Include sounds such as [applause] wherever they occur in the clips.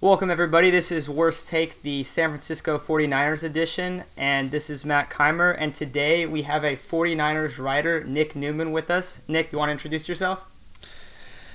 Welcome, everybody. This is Worst Take, the San Francisco 49ers edition, and this is Matt Keimer. And today we have a 49ers writer, Nick Newman, with us. Nick, you want to introduce yourself?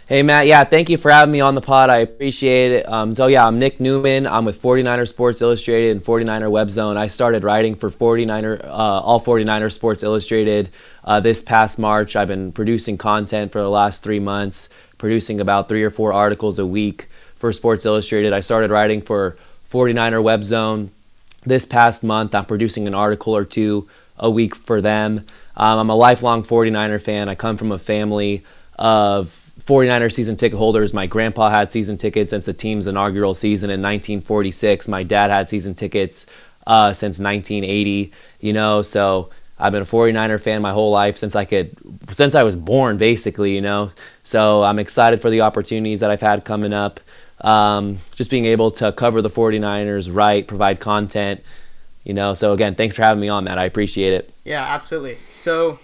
Hey, Matt. Yeah, thank you for having me on the pod. I appreciate it. Um, so, yeah, I'm Nick Newman. I'm with 49er Sports Illustrated and 49er Web Zone. I started writing for 49er, uh, all 49er Sports Illustrated uh, this past March. I've been producing content for the last three months, producing about three or four articles a week for Sports Illustrated. I started writing for 49er Web Zone this past month. I'm producing an article or two a week for them. Um, I'm a lifelong 49er fan. I come from a family of 49er season ticket holders. My grandpa had season tickets since the team's inaugural season in 1946. My dad had season tickets uh, since 1980. You know, so I've been a 49er fan my whole life since I could, since I was born, basically. You know, so I'm excited for the opportunities that I've had coming up um, just being able to cover the 49ers right, provide content, you know. So again, thanks for having me on, Matt. I appreciate it. Yeah, absolutely. So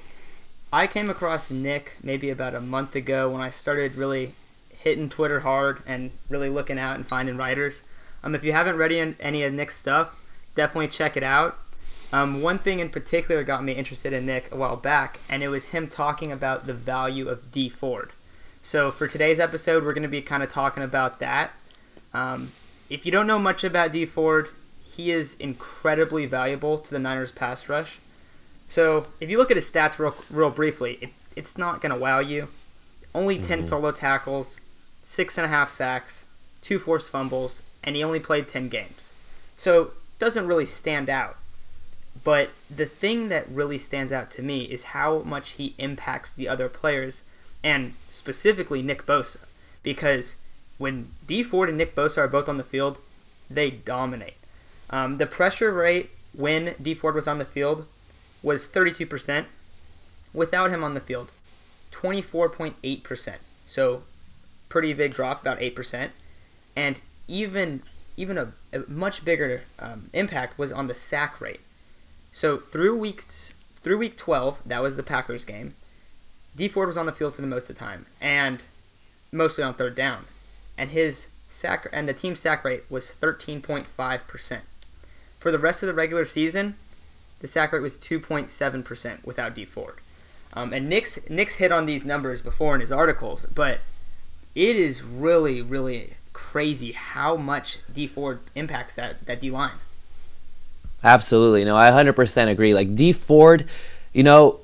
I came across Nick maybe about a month ago when I started really hitting Twitter hard and really looking out and finding writers. Um, if you haven't read any of Nick's stuff, definitely check it out. Um, one thing in particular got me interested in Nick a while back, and it was him talking about the value of Dee Ford. So for today's episode, we're going to be kind of talking about that. Um, if you don't know much about Dee Ford, he is incredibly valuable to the Niners pass rush. So if you look at his stats real, real briefly, it, it's not going to wow you. Only 10 mm-hmm. solo tackles, six and a half sacks, two forced fumbles, and he only played 10 games. So doesn't really stand out. But the thing that really stands out to me is how much he impacts the other players – and specifically Nick Bosa, because when Dee Ford and Nick Bosa are both on the field, they dominate. Um, the pressure rate when Dee Ford was on the field was 32%. Without him on the field, 24.8%. So pretty big drop, about 8%. And even even a, a much bigger um, impact was on the sack rate. So through weeks through week 12, that was the Packers game. Dee Ford was on the field for the most of the time, and mostly on third down, and his sack and the team sack rate was 13.5 percent. For the rest of the regular season, the sack rate was 2.7 percent without Dee Ford. Um, and Nick's Nick's hit on these numbers before in his articles, but it is really really crazy how much Dee Ford impacts that that D line. Absolutely, no, I 100% agree. Like Dee Ford, you know,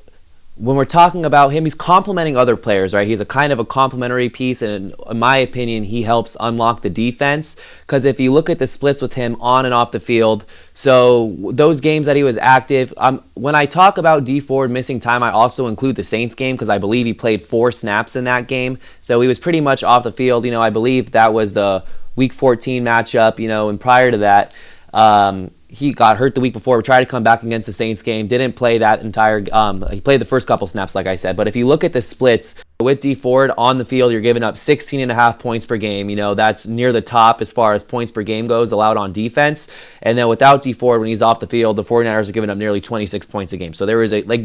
when we're talking about him, he's complementing other players, right? He's a kind of a complementary piece, and in my opinion, he helps unlock the defense. Because if you look at the splits with him on and off the field, so those games that he was active, um, when I talk about Dee Ford missing time, I also include the Saints game because I believe he played four snaps in that game. So he was pretty much off the field. You know, I believe that was the Week 14 matchup. You know, and prior to that. Um, he got hurt the week before. Tried to come back against the Saints game. Didn't play that entire. Um, he played the first couple snaps, like I said. But if you look at the splits with Dee Ford on the field, you're giving up 16 and a half points per game. You know that's near the top as far as points per game goes allowed on defense. And then without Dee Ford, when he's off the field, the 49ers are giving up nearly 26 points a game. So there is a like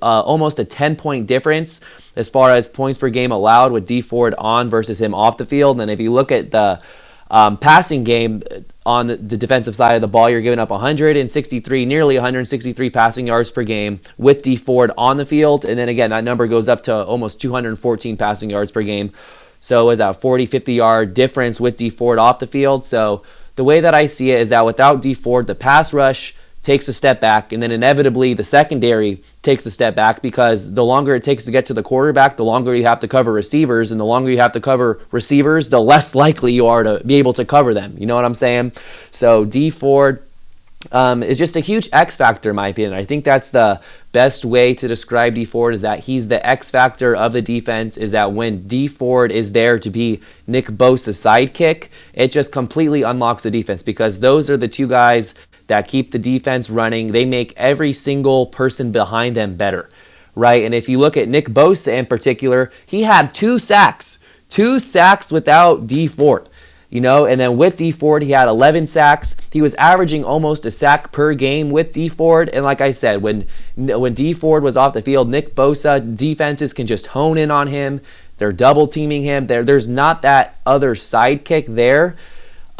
uh, almost a 10 point difference as far as points per game allowed with Dee Ford on versus him off the field. And if you look at the um, passing game on the, defensive side of the ball, you're giving up 163, nearly 163 passing yards per game with Dee Ford on the field. And then again, that number goes up to almost 214 passing yards per game. So it's a 40, 50 yard difference with Dee Ford off the field. So the way that I see it is that without Dee Ford, the pass rush takes a step back, and then inevitably the secondary takes a step back because the longer it takes to get to the quarterback, the longer you have to cover receivers, and the longer you have to cover receivers, the less likely you are to be able to cover them. You know what I'm saying? So Dee Ford um, is just a huge X factor, in my opinion. I think that's the best way to describe Dee Ford is that he's the X factor of the defense. Is that when Dee Ford is there to be Nick Bosa's sidekick, it just completely unlocks the defense because those are the two guys that keep the defense running. They make every single person behind them better, right? And if you look at Nick Bosa in particular, he had two sacks, two sacks without Dee Ford. you know. And then with Dee Ford, he had 11 sacks. He was averaging almost a sack per game with Dee Ford. And like I said, when when Dee Ford was off the field, Nick Bosa defenses can just hone in on him. They're double teaming him. There, there's not that other sidekick there.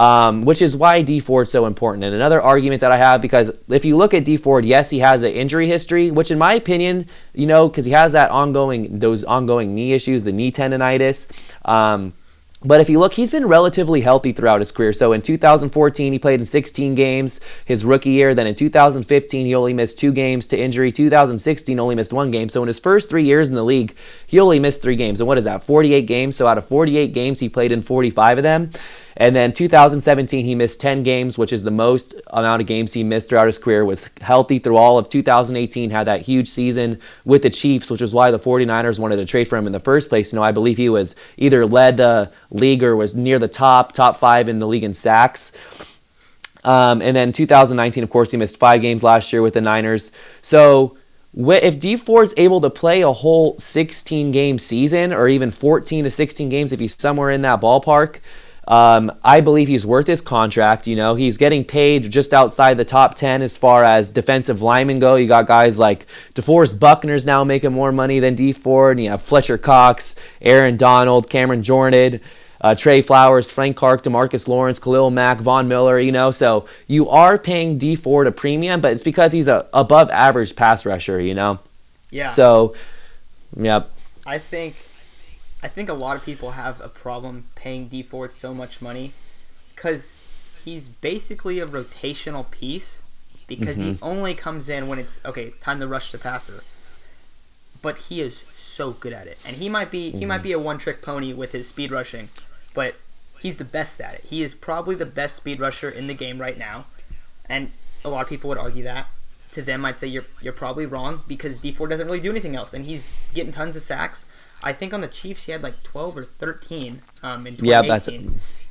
Um, which is why Dee Ford's so important. And another argument that I have, because if you look at Dee Ford, yes, he has an injury history, which in my opinion, you know, because he has that ongoing, those ongoing knee issues, the knee tendonitis. Um, but if you look, he's been relatively healthy throughout his career. So in 2014, he played in 16 games his rookie year. Then in 2015, he only missed two games to injury. 2016, only missed one game. So in his first three years in the league, he only missed three games. And what is that? 48 games. So out of 48 games, he played in 45 of them. And then 2017, he missed 10 games, which is the most amount of games he missed throughout his career. Was healthy through all of 2018, had that huge season with the Chiefs, which is why the 49ers wanted to trade for him in the first place. You know, I believe he was either led the league or was near the top, top five in the league in sacks. Um, and then 2019, of course, he missed five games last year with the Niners. So if Dee Ford's able to play a whole 16 game season or even 14 to 16 games if he's somewhere in that ballpark, um, I believe he's worth his contract. You know, he's getting paid just outside the top 10 as far as defensive linemen go. You got guys like DeForest Buckner's now making more money than Dee Ford. And you have Fletcher Cox, Aaron Donald, Cameron Jordan, uh, Trey Flowers, Frank Clark, Demarcus Lawrence, Khalil Mack, Von Miller, you know. So you are paying Dee Ford a premium, but it's because he's a above average pass rusher, you know. Yeah. So, yep. I think I think a lot of people have a problem paying Dee Ford so much money because he's basically a rotational piece because mm-hmm. he only comes in when it's okay time to rush the passer. But he is so good at it, and he might be mm-hmm. he might mm-hmm. be a one trick pony with his speed rushing, but he's the best at it. He is probably the best speed rusher in the game right now, and a lot of people would argue that. To them, I'd say you're you're probably wrong because Dee Ford doesn't really do anything else, and he's getting tons of sacks. I think on the Chiefs he had like 12 or 13 um, in 2018. Yeah, that's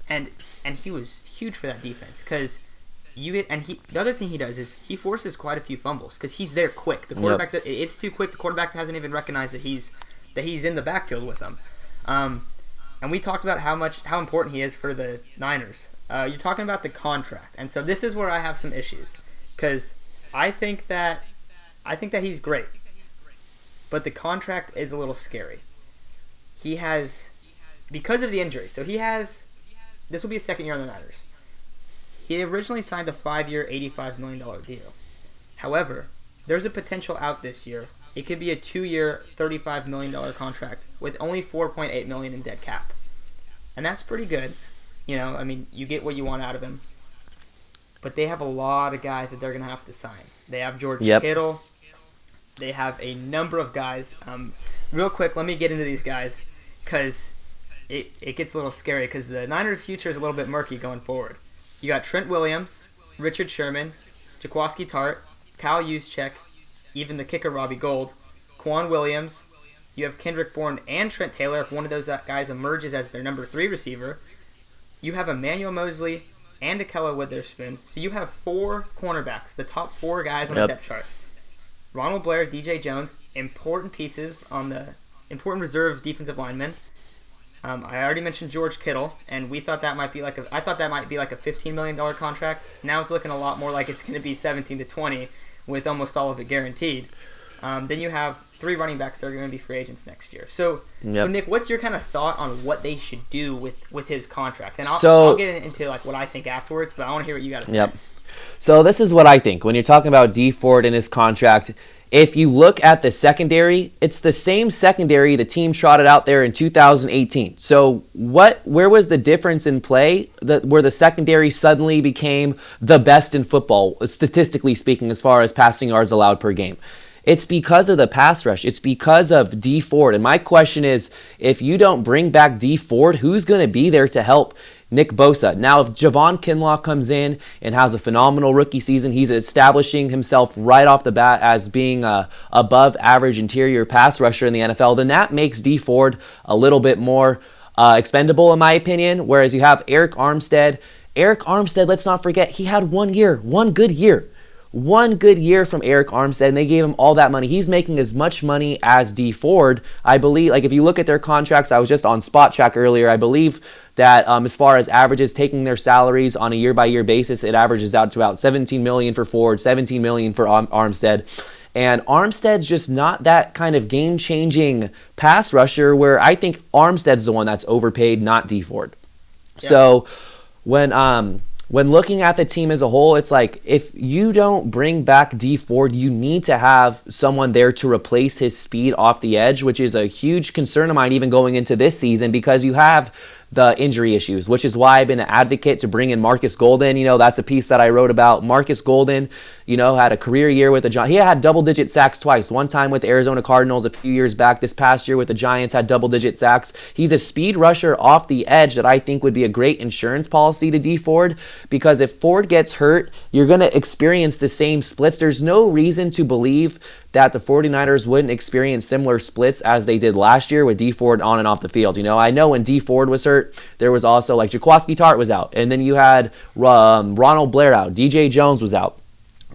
and and he was huge for that defense because you get and he the other thing he does is he forces quite a few fumbles because he's there quick. The quarterback yep. it's too quick. The quarterback hasn't even recognized that he's that he's in the backfield with them. Um, and we talked about how much how important he is for the Niners. Uh, you're talking about the contract, and so this is where I have some issues because I think that I think that he's great, but the contract is a little scary he has because of the injury. So he has this will be his second year on the Niners. He originally signed a five-year, eighty-five million dollar deal. However, there's a potential out this year. It could be a two-year, thirty-five million dollar contract with only four point eight million in dead cap, and that's pretty good. You know, I mean, you get what you want out of him. But they have a lot of guys that they're gonna have to sign. They have George yep. Kittle. They have a number of guys. Um, real quick, let me get into these guys because it, it gets a little scary because the Niners' future is a little bit murky going forward. You got Trent Williams, Richard Sherman, Jaquiski Tartt, Kyle Juszczyk, even the kicker Robbie Gould, K'Waun Williams. You have Kendrick Bourne and Trent Taylor if one of those guys emerges as their number three receiver. You have Emmanuel Moseley and Ahkello Witherspoon. So you have four cornerbacks, the top four guys on yep. the depth chart. Ronald Blair, DJ Jones, important pieces on the important reserve defensive lineman. Um, I already mentioned George Kittle, and we thought that might be like a. I thought that might be like a fifteen million dollar contract. Now it's looking a lot more like it's going to be seventeen to twenty, with almost all of it guaranteed. Um, then you have three running backs that are going to be free agents next year. So, yep. so Nick, what's your kind of thought on what they should do with with his contract? And I'll, so, I'll get into like what I think afterwards, but I want to hear what you got to say. Yep. So this is what I think when you're talking about Dee Ford and his contract. If you look at the secondary, it's the same secondary the team trotted out there in 2018. So what where was the difference in play that where the secondary suddenly became the best in football statistically speaking as far as passing yards allowed per game? It's because of the pass rush. It's because of Dee Ford. And my question is if you don't bring back Dee Ford, who's going to be there to help Nick Bosa. Now, if Javon Kinlaw comes in and has a phenomenal rookie season, he's establishing himself right off the bat as being a above average interior pass rusher in the NFL, then that makes Dee Ford a little bit more uh, expendable, in my opinion. Whereas you have Arik Armstead. Arik Armstead, let's not forget, he had one year, one good year. One good year from Arik Armstead, and they gave him all that money. He's making as much money as Dee Ford. I believe, like, if you look at their contracts, I was just on Spotrac earlier. I believe that um, as far as averages taking their salaries on a year by year basis, it averages out to about 17 million for Ford, 17 million for Armstead. And Armstead's just not that kind of game changing pass rusher where I think Armstead's the one that's overpaid, not Dee Ford. Yeah. So when um when looking at the team as a whole, it's like if you don't bring back Dee Ford, you need to have someone there to replace his speed off the edge, which is a huge concern of mine even going into this season because you have the injury issues, which is why I've been an advocate to bring in Marcus Golden. You know, that's a piece that I wrote about. Marcus Golden, you know, had a career year with the Giants. He had double digit sacks twice. One time with the Arizona Cardinals a few years back. This past year with the Giants had double digit sacks. He's a speed rusher off the edge that I think would be a great insurance policy to Dee Ford because if Ford gets hurt, you're going to experience the same splits. There's no reason to believe that the 49ers wouldn't experience similar splits as they did last year with Dee Ford on and off the field. You know, I know when Dee Ford was hurt, there was also like Jaquiski Tartt was out, and then you had um, Ronald Blair out, DJ Jones was out.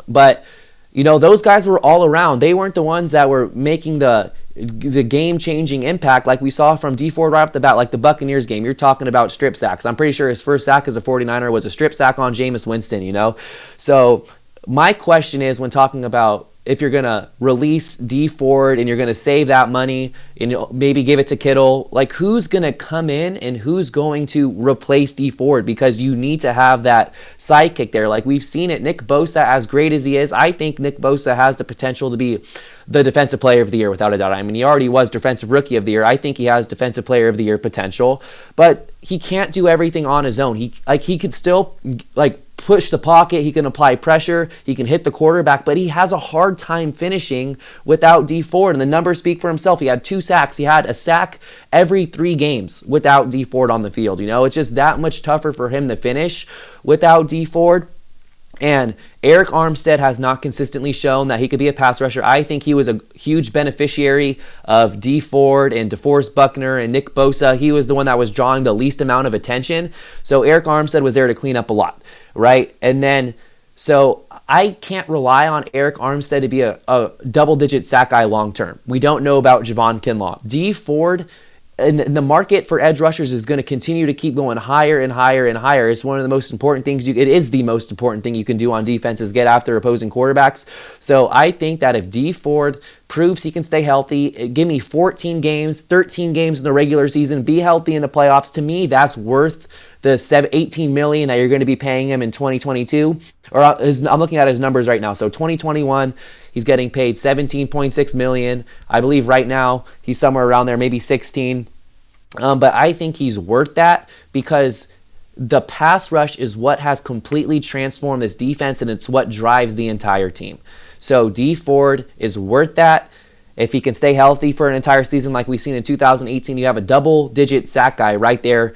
But, you know, those guys were all around. They weren't the ones that were making the the game changing impact like we saw from Dee Ford right off the bat, like the Buccaneers game. You're talking about strip sacks. I'm pretty sure his first sack as a 49er was a strip sack on Jameis Winston, you know? So my question is when talking about if you're gonna release Dee Ford and you're gonna save that money and maybe give it to Kittle, like who's gonna come in and who's going to replace Dee Ford because you need to have that sidekick there. Like we've seen it, Nick Bosa, as great as he is, I think Nick Bosa has the potential to be the defensive player of the year without a doubt. I mean, he already was defensive rookie of the year. I think he has defensive player of the year potential, but he can't do everything on his own. He like he could still like push the pocket, he can apply pressure, he can hit the quarterback, but he has a hard time finishing without Dee Ford. And the numbers speak for himself. He had two sacks. He had a sack every three games without Dee Ford on the field. You know, it's just that much tougher for him to finish without Dee Ford. And Arik Armstead has not consistently shown that he could be a pass rusher. I think he was a huge beneficiary of Dee Ford and DeForest Buckner and Nick Bosa. He was the one that was drawing the least amount of attention. So Arik Armstead was there to clean up a lot, right? And then, so I can't rely on Arik Armstead to be a, a double digit sack guy long term. We don't know about Javon Kinlaw. Dee Ford and the market for edge rushers is going to continue to keep going higher and higher and higher. It's one of the most important things you it is the most important thing you can do on defense is get after opposing quarterbacks. So I think that if Dee Ford proves he can stay healthy, give me 14 games, 13 games in the regular season, be healthy in the playoffs, to me that's worth the 18 million that you're going to be paying him in 2022. Or uh, I'm looking at his numbers right now. So 2021 He's getting paid 17.6 million. I believe right now he's somewhere around there, maybe 16. Um, but I think he's worth that because the pass rush is what has completely transformed this defense and it's what drives the entire team. So Dee Ford is worth that. If he can stay healthy for an entire season like we've seen in 2018, you have a double digit sack guy right there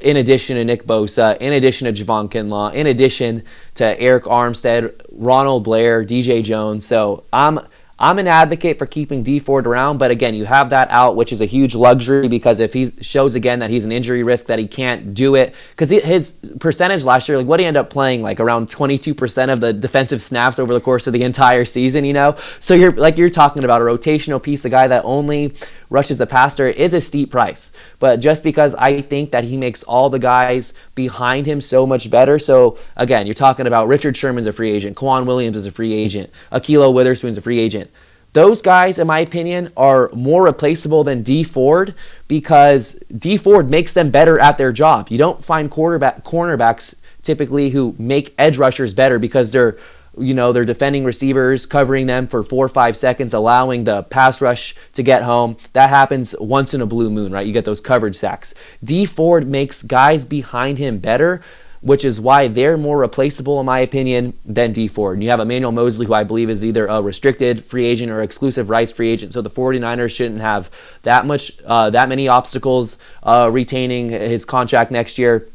in addition to Nick Bosa, in addition to Javon Kinlaw, in addition to Arik Armstead, Ronald Blair, DJ Jones. So I'm I'm an advocate for keeping Dee Ford around, but again, you have that out, which is a huge luxury because if he shows again that he's an injury risk, that he can't do it, because his percentage last year, like what he ended up playing, like around 22% of the defensive snaps over the course of the entire season, you know? So you're like you're talking about a rotational piece, a guy that only rushes the passer is a steep price. But just because I think that he makes all the guys behind him so much better. So again, you're talking about Richard Sherman's a free agent, K'Waun Williams is a free agent, Ahkello Witherspoon's a free agent. Those guys, in my opinion, are more replaceable than Dee Ford because Dee Ford makes them better at their job. You don't find quarterback cornerbacks typically who make edge rushers better because they're you know, they're defending receivers, covering them for four or five seconds, allowing the pass rush to get home. That happens once in a blue moon, right? You get those coverage sacks. Dee Ford makes guys behind him better, which is why they're more replaceable, in my opinion, than Dee Ford. And you have Emmanuel Moseley, who I believe is either a restricted free agent or exclusive rights free agent. So the 49ers shouldn't have that much, uh, that many obstacles uh, retaining his contract next year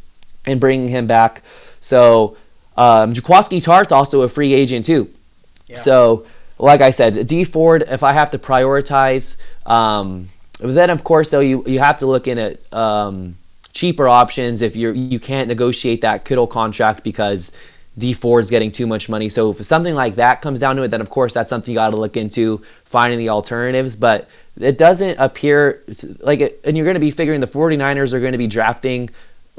and bringing him back. So um, Jaquiski Tartt's also a free agent too. Yeah. So, like I said, Dee Ford, if I have to prioritize, um, then of course though you you have to look in at um, cheaper options if you're you can't negotiate that Kittle contract because Dee Ford's getting too much money. So if something like that comes down to it, then of course that's something you got to look into finding the alternatives. But it doesn't appear like it, and you're going to be figuring the 49ers are going to be drafting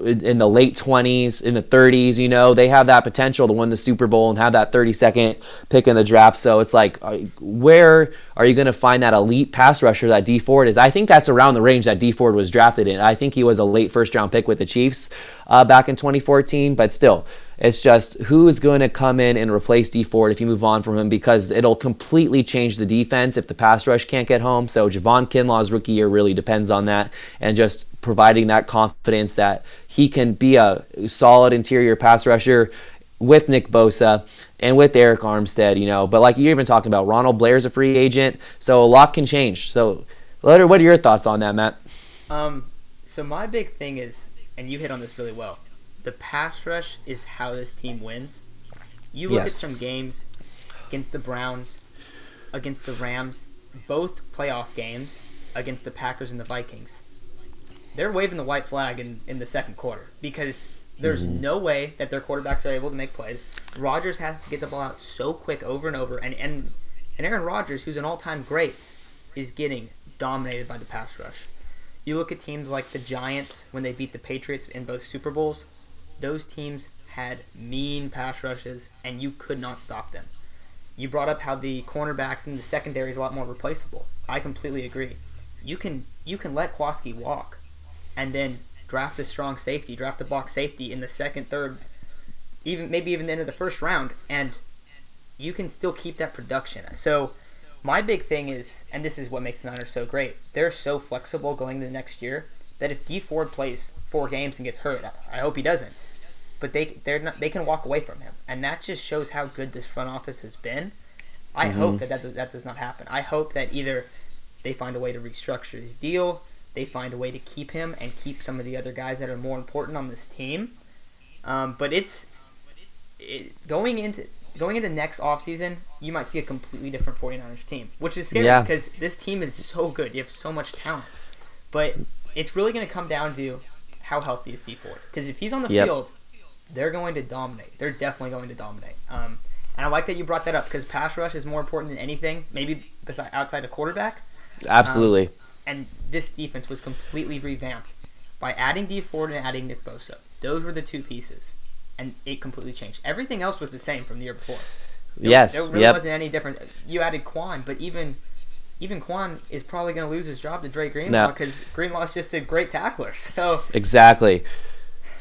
in the late 20s, in the 30s, you know, they have that potential to win the Super Bowl and have that 32nd pick in the draft. So it's like, where are you going to find that elite pass rusher that Dee Ford is? I think that's around the range that Dee Ford was drafted in. I think he was a late first round pick with the Chiefs uh, back in 2014, but still, it's just who is going to come in and replace Dee Ford if you move on from him because it'll completely change the defense if the pass rush can't get home. So Javon Kinlaw's rookie year really depends on that and just providing that confidence that he can be a solid interior pass rusher with Nick Bosa and with Arik Armstead, you know. But like you're even talking about, Ronald Blair's a free agent, so a lot can change. So, what are your thoughts on that, Matt? Um, so my big thing is, and you hit on this really well the pass rush is how this team wins. You look yes. at some games against the Browns, against the Rams, both playoff games against the Packers and the Vikings. They're waving the white flag in, in the second quarter because there's mm-hmm. no way that their quarterbacks are able to make plays. Rodgers has to get the ball out so quick over and over, and and, and Aaron Rodgers, who's an all-time great, is getting dominated by the pass rush. You look at teams like the Giants when they beat the Patriots in both Super Bowls those teams had mean pass rushes, and you could not stop them. You brought up how the cornerbacks and the secondary is a lot more replaceable. I completely agree. You can you can let Kwasky walk, and then draft a strong safety, draft a box safety in the second, third, even maybe even the end of the first round, and you can still keep that production. So my big thing is, and this is what makes the Niners so great, they're so flexible going the next year that if Dee Ford plays four games and gets hurt, I hope he doesn't but they they're not they can walk away from him, and that just shows how good this front office has been. I mm-hmm. hope that that does, that does not happen. I hope that either they find a way to restructure his deal, they find a way to keep him and keep some of the other guys that are more important on this team. Um, but it's it, going into going into next offseason, you might see a completely different 49ers team, which is scary yeah. because this team is so good. You have so much talent. But it's really going to come down to how healthy is Dee Ford. Because if he's on the yep. field, they're going to dominate. They're definitely going to dominate. Um, and I like that you brought that up because pass rush is more important than anything, maybe beside, outside of quarterback. Absolutely. Um, and this defense was completely revamped by adding Dee Ford and adding Nick Bosa. Those were the two pieces, and it completely changed. Everything else was the same from the year before. There, yes, there really yep. wasn't any different. You added Kwon, but even even Kwon is probably going to lose his job to Dre Greenlaw because no. Greenlaw's just a great tackler. [laughs] So exactly.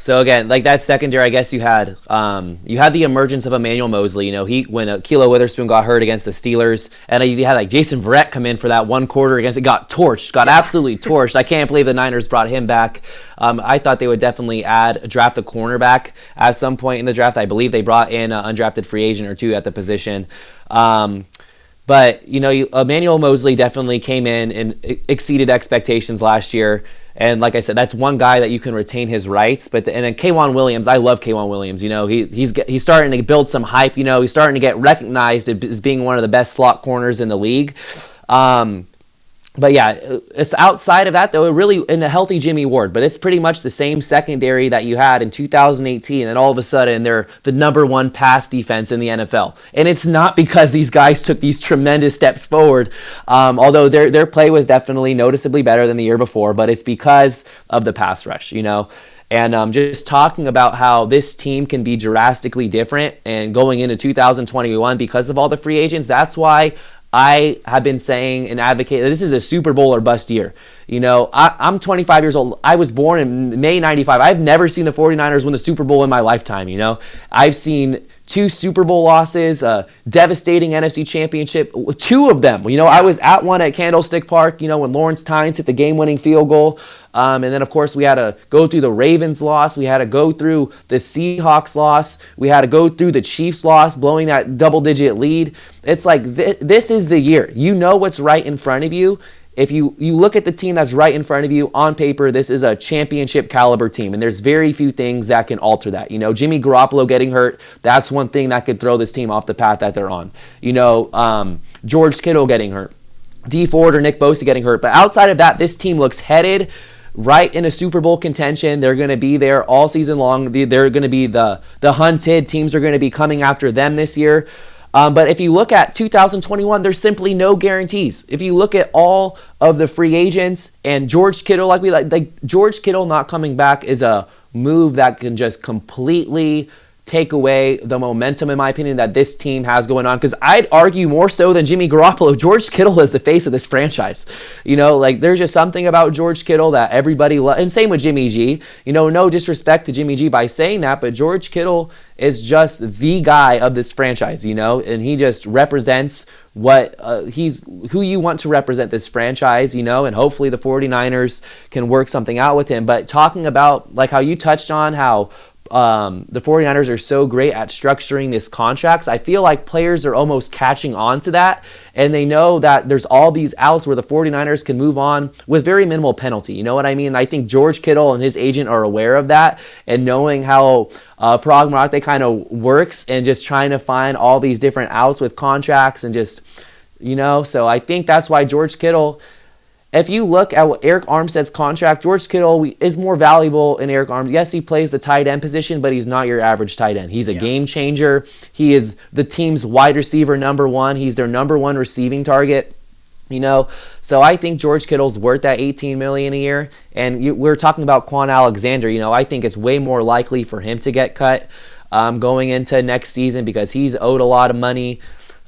So again, like that secondary, I guess you had um, you had the emergence of Emmanuel Moseley. You know, he when uh, Ahkello Witherspoon got hurt against the Steelers, and you had like Jason Verrett come in for that one quarter against it, got torched, got absolutely [laughs] torched. I can't believe the Niners brought him back. Um, I thought they would definitely add draft a cornerback at some point in the draft. I believe they brought in an undrafted free agent or two at the position. Um, but you know, Emmanuel Moseley definitely came in and exceeded expectations last year. And like I said, that's one guy that you can retain his rights. But the, and then K'Waun Williams, I love K'Waun Williams. You know, he, he's he's starting to build some hype. You know, he's starting to get recognized as being one of the best slot corners in the league. Um, but yeah, it's outside of that though. Really, in a healthy Jimmy Ward, but it's pretty much the same secondary that you had in 2018, and all of a sudden they're the number one pass defense in the NFL. And it's not because these guys took these tremendous steps forward, um, although their their play was definitely noticeably better than the year before. But it's because of the pass rush, you know. And um, just talking about how this team can be drastically different and going into 2021 because of all the free agents. That's why I have been saying and advocating this is a Super Bowl or bust year. You know, I, am 25 years old. I was born in May 95. I've never seen the 49ers win the Super Bowl in my lifetime. You know, I've seen two Super Bowl losses, a devastating NFC championship, two of them. You know, I was at one at Candlestick Park, you know, when Lawrence Tynes hit the game winning field goal. Um, and then, of course, we had to go through the Ravens loss. We had to go through the Seahawks loss. We had to go through the Chiefs loss, blowing that double digit lead. It's like th- this is the year. You know what's right in front of you if you you look at the team that's right in front of you on paper, this is a championship caliber team, and there's very few things that can alter that. You know, Jimmy Garoppolo getting hurt, that's one thing that could throw this team off the path that they're on. You know, um, George Kittle getting hurt, Dee Ford or Nick Bosa getting hurt, but outside of that, this team looks headed right in a Super Bowl contention. They're going to be there all season long. They're going to be the the hunted teams are going to be coming after them this year. Um, but if you look at 2021, there's simply no guarantees. If you look at all of the free agents and George Kittle, like we like, like George Kittle not coming back is a move that can just completely take away the momentum, in my opinion, that this team has going on. Because I'd argue more so than Jimmy Garoppolo, [laughs] George Kittle is the face of this franchise. You know, like there's just something about George Kittle that everybody loves. And same with Jimmy G. You know, no disrespect to Jimmy G by saying that, but George Kittle is just the guy of this franchise, you know, and he just represents what uh, he's who you want to represent this franchise, you know, and hopefully the 49ers can work something out with him. But talking about like how you touched on how um, the 49ers are so great at structuring these contracts. I feel like players are almost catching on to that, and they know that there's all these outs where the 49ers can move on with very minimal penalty. You know what I mean? I think George Kittle and his agent are aware of that, and knowing how uh, Parag Marathe kind of works and just trying to find all these different outs with contracts and just, you know, so I think that's why George Kittle if you look at what Arik Armstead's contract, George Kittle is more valuable in Arik Armstead. Yes, he plays the tight end position, but he's not your average tight end. He's a yeah. game changer. He is the team's wide receiver number one. He's their number one receiving target. You know, so I think George Kittle's worth that 18 million a year. And you, we're talking about Kwon Alexander. You know, I think it's way more likely for him to get cut um, going into next season because he's owed a lot of money.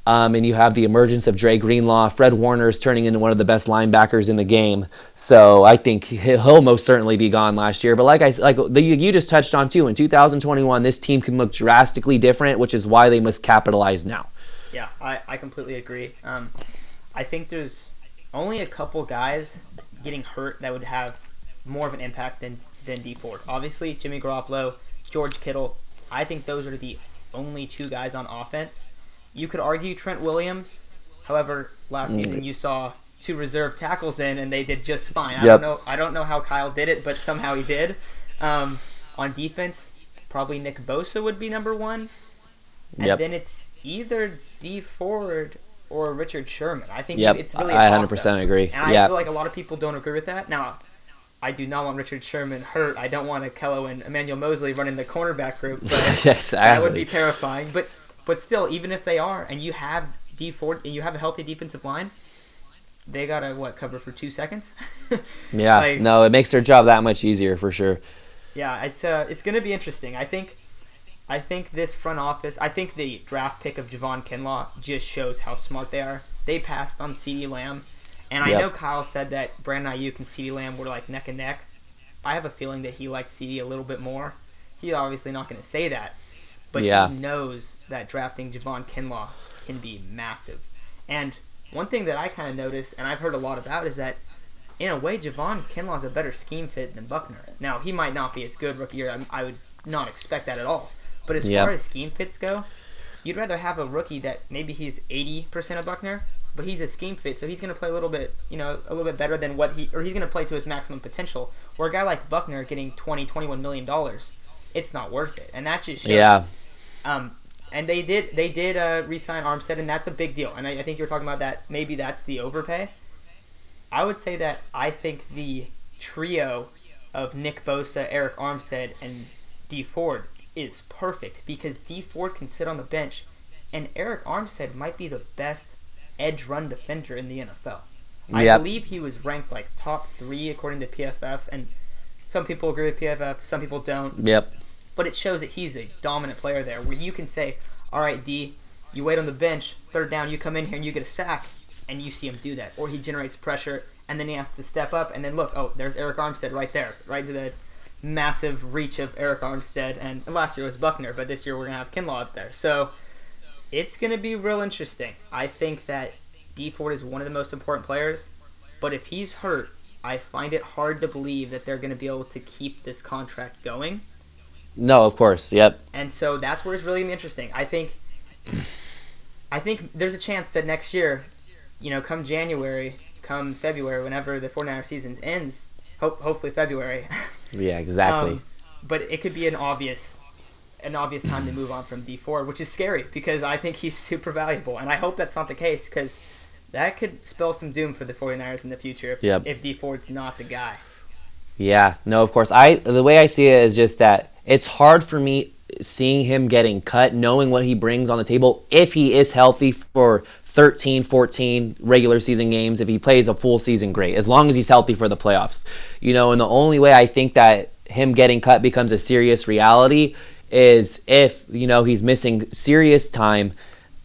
Um, and you have the emergence of Dre Greenlaw. Fred Warner is turning into one of the best linebackers in the game. So I think he'll most certainly be gone last year. But like I like you just touched on too, in 2021, this team can look drastically different, which is why they must capitalize now. Yeah, I, I completely agree. Um, I think there's only a couple guys getting hurt that would have more of an impact than than Dee Ford. Obviously, Jimmy Garoppolo, George Kittle. I think those are the only two guys on offense you could argue Trent Williams. However, last mm. season you saw two reserve tackles in, and they did just fine. I don't know. I don't know how Kyle did it, but somehow he did. Um, on defense, probably Nick Bosa would be number one, and yep. then it's either Dee Ford or Richard Sherman. I think yep. it's really. I 100 percent agree. And I feel like a lot of people don't agree with that. Now, I do not want Richard Sherman hurt. I don't want Ahkello and Emmanuel Moseley running the cornerback group. But [laughs] exactly. That would be terrifying. But but still, even if they are, and you have Dee Ford, and you have a healthy defensive line, they gotta what cover for two seconds. [laughs] yeah, like, no, it makes their job that much easier for sure. Yeah, it's uh, it's gonna be interesting. I think, I think this front office, I think the draft pick of Javon Kinlaw just shows how smart they are. They passed on CeeDee Lamb, and I yep. know Kyle said that Brandon Aiyuk and CeeDee Lamb were like neck and neck. I have a feeling that he liked CeeDee a little bit more. He's obviously not going to say that, but yeah. he knows that drafting Javon Kinlaw can be massive. And one thing that I kind of noticed, and I've heard a lot about, is that in a way, Javon Kinlaw's a better scheme fit than Buckner. Now, he might not be as good rookie year. I, I would not expect that at all. But as yep. far as scheme fits go, you'd rather have a rookie that maybe he's 80% of Buckner, but he's a scheme fit, so he's going to play a little bit, you know, a little bit better than what he, or he's going to play to his maximum potential. Where a guy like Buckner getting 20, 21 million dollars, it's not worth it. And that just shows yeah. Um, and they did they did uh, re-sign Armstead, and that's a big deal. And I, I think you're talking about that. Maybe that's the overpay. I would say that I think the trio of Nick Bosa, Arik Armstead, and Dee Ford is perfect because Dee Ford can sit on the bench, and Arik Armstead might be the best edge run defender in the NFL. Yep. I believe he was ranked like top three according to PFF, and some people agree with PFF, some people don't. Yep but it shows that he's a dominant player there where you can say, all right, D, you wait on the bench, third down, you come in here and you get a sack, and you see him do that. Or he generates pressure, and then he has to step up, and then look, oh, there's Arik Armstead right there, right to the massive reach of Arik Armstead. And last year it was Buckner, but this year we're going to have Kinlaw up there. So it's going to be real interesting. I think that Dee Ford is one of the most important players, but if he's hurt, I find it hard to believe that they're going to be able to keep this contract going no, of course. Yep. And so that's where it's really interesting. I think I think there's a chance that next year, you know, come January, come February, whenever the 49er season ends, hope, hopefully February. [laughs] yeah, exactly. Um, but it could be an obvious an obvious time to move on from Dee Ford, which is scary because I think he's [laughs] super valuable. And I hope that's not the case because that could spell some doom for the 49ers in the future if, yep. if Dee Ford's not the guy. Yeah, no, of course. I the way I see it is just that it's hard for me seeing him getting cut, knowing what he brings on the table if he is healthy for 13, 14 regular season games. If he plays a full season, great. As long as he's healthy for the playoffs. You know, and the only way I think that him getting cut becomes a serious reality is if, you know, he's missing serious time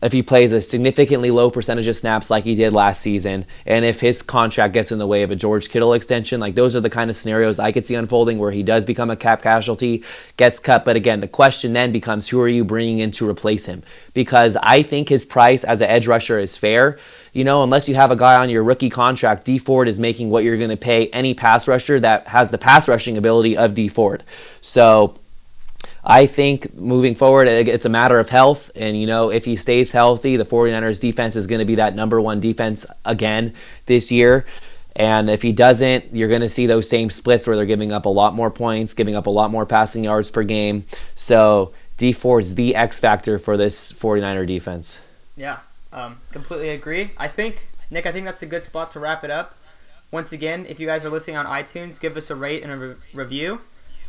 if he plays a significantly low percentage of snaps like he did last season, and if his contract gets in the way of a George Kittle extension, like those are the kind of scenarios I could see unfolding where he does become a cap casualty, gets cut. But again, the question then becomes who are you bringing in to replace him? Because I think his price as an edge rusher is fair. You know, unless you have a guy on your rookie contract, Dee Ford is making what you're going to pay any pass rusher that has the pass rushing ability of Dee Ford. So I think moving forward, it's a matter of health. And, you know, if he stays healthy, the 49ers defense is going to be that number one defense again this year. And if he doesn't, you're going to see those same splits where they're giving up a lot more points, giving up a lot more passing yards per game. So Dee Ford is the X factor for this 49er defense. Yeah, um, completely agree. I think, Nick, I think that's a good spot to wrap it up. Once again, if you guys are listening on iTunes, give us a rate and a re- review.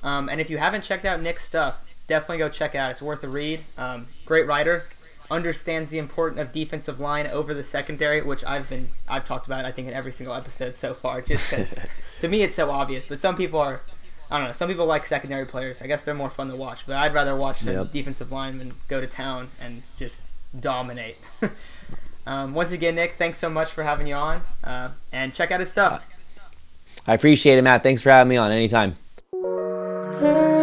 Um, and if you haven't checked out Nick's stuff, definitely go check it out. It's worth a read. Um, great writer, understands the importance of defensive line over the secondary, which I've been I've talked about I think in every single episode so far. Just because [laughs] to me it's so obvious, but some people are. I don't know. Some people like secondary players. I guess they're more fun to watch, but I'd rather watch the yep. defensive linemen go to town and just dominate. [laughs] um, once again, Nick, thanks so much for having you on, uh, and check out his stuff. I appreciate it, Matt. Thanks for having me on anytime. Thank you.